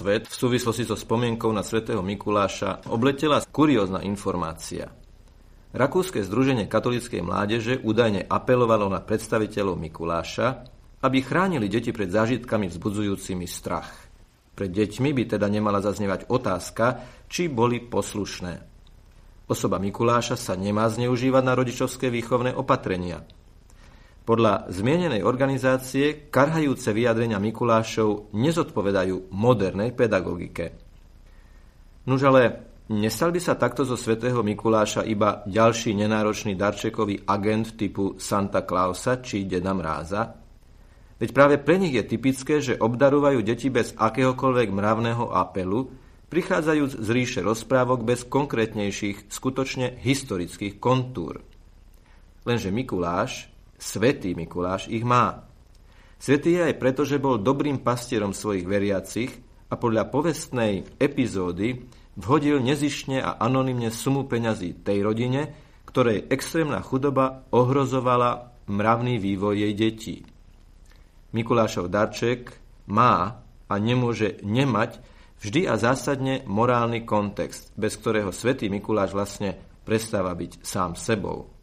svet v súvislosti so spomienkou na svätého Mikuláša obletela kuriózna informácia. Rakúske združenie katolíckej mládeže údajne apelovalo na predstaviteľov Mikuláša, aby chránili deti pred zážitkami vzbudzujúcimi strach. Pred deťmi by teda nemala zaznievať otázka, či boli poslušné. Osoba Mikuláša sa nemá zneužívať na rodičovské výchovné opatrenia – podľa zmienenej organizácie karhajúce vyjadrenia Mikulášov nezodpovedajú modernej pedagogike. Nuž ale nestal by sa takto zo svätého Mikuláša iba ďalší nenáročný darčekový agent typu Santa Clausa či Deda Mráza? Veď práve pre nich je typické, že obdarúvajú deti bez akéhokoľvek mravného apelu, prichádzajúc z ríše rozprávok bez konkrétnejších, skutočne historických kontúr. Lenže Mikuláš Svetý Mikuláš ich má. Svetý je aj preto, že bol dobrým pastierom svojich veriacich a podľa povestnej epizódy vhodil nezišne a anonymne sumu peňazí tej rodine, ktorej extrémna chudoba ohrozovala mravný vývoj jej detí. Mikulášov darček má a nemôže nemať vždy a zásadne morálny kontext, bez ktorého svätý Mikuláš vlastne prestáva byť sám sebou.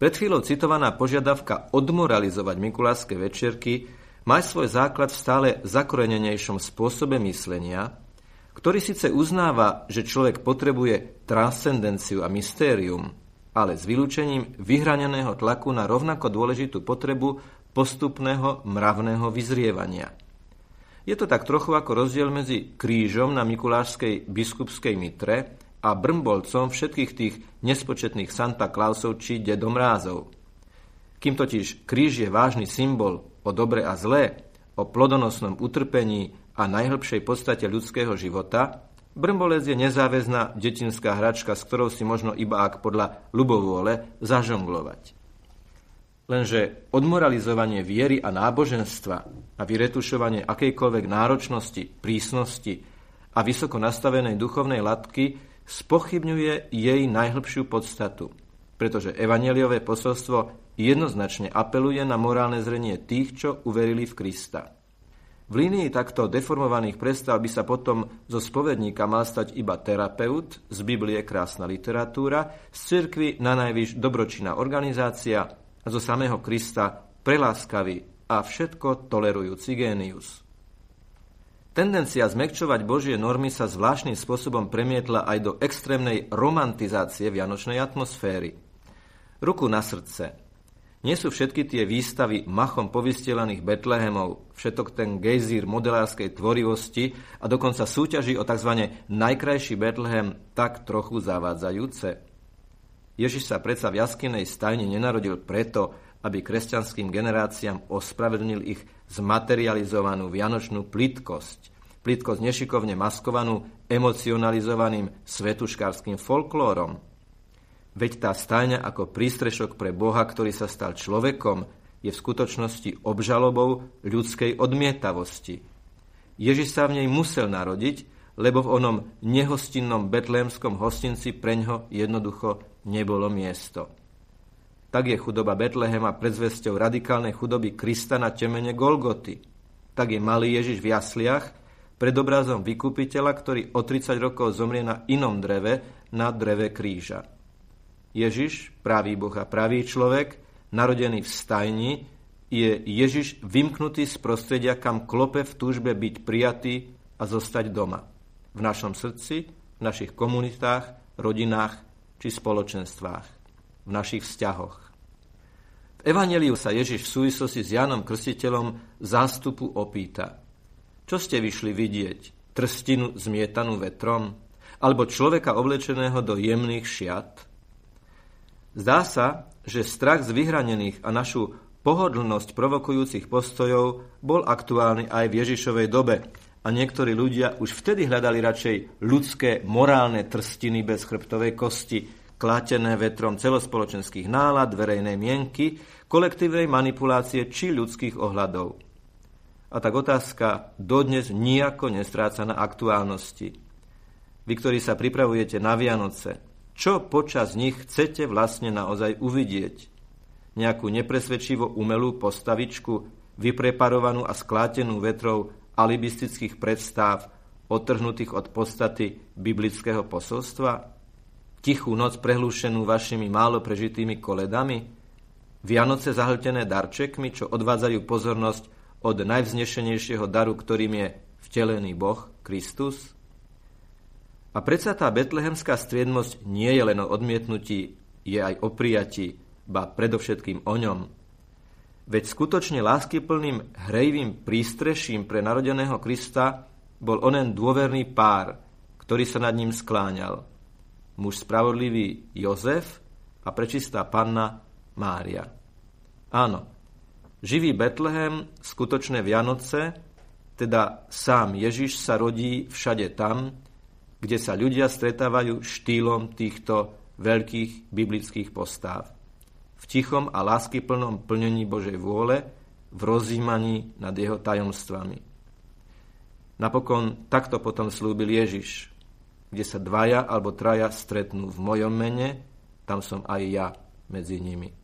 Pred chvíľou citovaná požiadavka odmoralizovať Mikulášske večierky má svoj základ v stále zakorenenejšom spôsobe myslenia, ktorý síce uznáva, že človek potrebuje transcendenciu a mystérium, ale s vylúčením vyhraneného tlaku na rovnako dôležitú potrebu postupného mravného vyzrievania. Je to tak trochu ako rozdiel medzi krížom na Mikulášskej biskupskej mitre a brmbolcom všetkých tých nespočetných Santa Clausov či dedomrázov. Kým totiž kríž je vážny symbol o dobre a zlé, o plodonosnom utrpení a najhlbšej podstate ľudského života, brmbolec je nezáväzná detinská hračka, s ktorou si možno iba ak podľa ľubovôle zažonglovať. Lenže odmoralizovanie viery a náboženstva a vyretušovanie akejkoľvek náročnosti, prísnosti a vysoko nastavenej duchovnej latky spochybňuje jej najhlbšiu podstatu, pretože evaneliové posolstvo jednoznačne apeluje na morálne zrenie tých, čo uverili v Krista. V línii takto deformovaných predstav by sa potom zo spovedníka mal stať iba terapeut, z Biblie krásna literatúra, z cirkvy na najvyš dobročinná organizácia a zo samého Krista preláskavý a všetko tolerujúci génius. Tendencia zmekčovať Božie normy sa zvláštnym spôsobom premietla aj do extrémnej romantizácie vianočnej atmosféry. Ruku na srdce. Nie sú všetky tie výstavy machom povystielaných Betlehemov, všetok ten gejzír modelárskej tvorivosti a dokonca súťaží o tzv. najkrajší Betlehem tak trochu zavádzajúce. Ježiš sa predsa v jaskinej stajne nenarodil preto, aby kresťanským generáciám ospravedlnil ich zmaterializovanú vianočnú plitkosť, plitkosť nešikovne maskovanú emocionalizovaným svetuškárským folklórom. Veď tá stajňa ako prístrešok pre Boha, ktorý sa stal človekom, je v skutočnosti obžalobou ľudskej odmietavosti. Ježiš sa v nej musel narodiť, lebo v onom nehostinnom betlémskom hostinci preňho jednoducho nebolo miesto. Tak je chudoba Betlehema predzvesťou radikálnej chudoby Krista na temene Golgoty. Tak je malý Ježiš v jasliach pred obrazom vykupiteľa, ktorý o 30 rokov zomrie na inom dreve, na dreve kríža. Ježiš, pravý Boh a pravý človek, narodený v stajni, je Ježiš vymknutý z prostredia, kam klope v túžbe byť prijatý a zostať doma. V našom srdci, v našich komunitách, rodinách či spoločenstvách v našich vzťahoch. V Evangeliu sa Ježiš v súvislosti s Jánom Krstiteľom zástupu opýta. Čo ste vyšli vidieť? Trstinu zmietanú vetrom? Alebo človeka oblečeného do jemných šiat? Zdá sa, že strach z vyhranených a našu pohodlnosť provokujúcich postojov bol aktuálny aj v Ježišovej dobe a niektorí ľudia už vtedy hľadali radšej ľudské morálne trstiny bez chrbtovej kosti, klátené vetrom celospoločenských nálad, verejnej mienky, kolektívnej manipulácie či ľudských ohľadov. A tak otázka dodnes nijako nestráca na aktuálnosti. Vy, ktorí sa pripravujete na Vianoce, čo počas nich chcete vlastne naozaj uvidieť? Nejakú nepresvedčivo umelú postavičku, vypreparovanú a sklátenú vetrou alibistických predstav otrhnutých od podstaty biblického posolstva? Tichú noc prehlúšenú vašimi málo prežitými koledami? Vianoce zahltené darčekmi, čo odvádzajú pozornosť od najvznešenejšieho daru, ktorým je vtelený Boh, Kristus? A predsa tá betlehemská striednosť nie je len o odmietnutí, je aj o prijatí, ba predovšetkým o ňom. Veď skutočne láskyplným hrejvým prístreším pre narodeného Krista bol onen dôverný pár, ktorý sa nad ním skláňal. Muž spravodlivý Jozef a prečistá panna Mária. Áno, živý Betlehem, skutočné Vianoce, teda sám Ježiš sa rodí všade tam, kde sa ľudia stretávajú štýlom týchto veľkých biblických postáv. V tichom a láskyplnom plnení Božej vôle, v rozímaní nad jeho tajomstvami. Napokon takto potom slúbil Ježiš, kde sa dvaja alebo traja stretnú v mojom mene, tam som aj ja medzi nimi.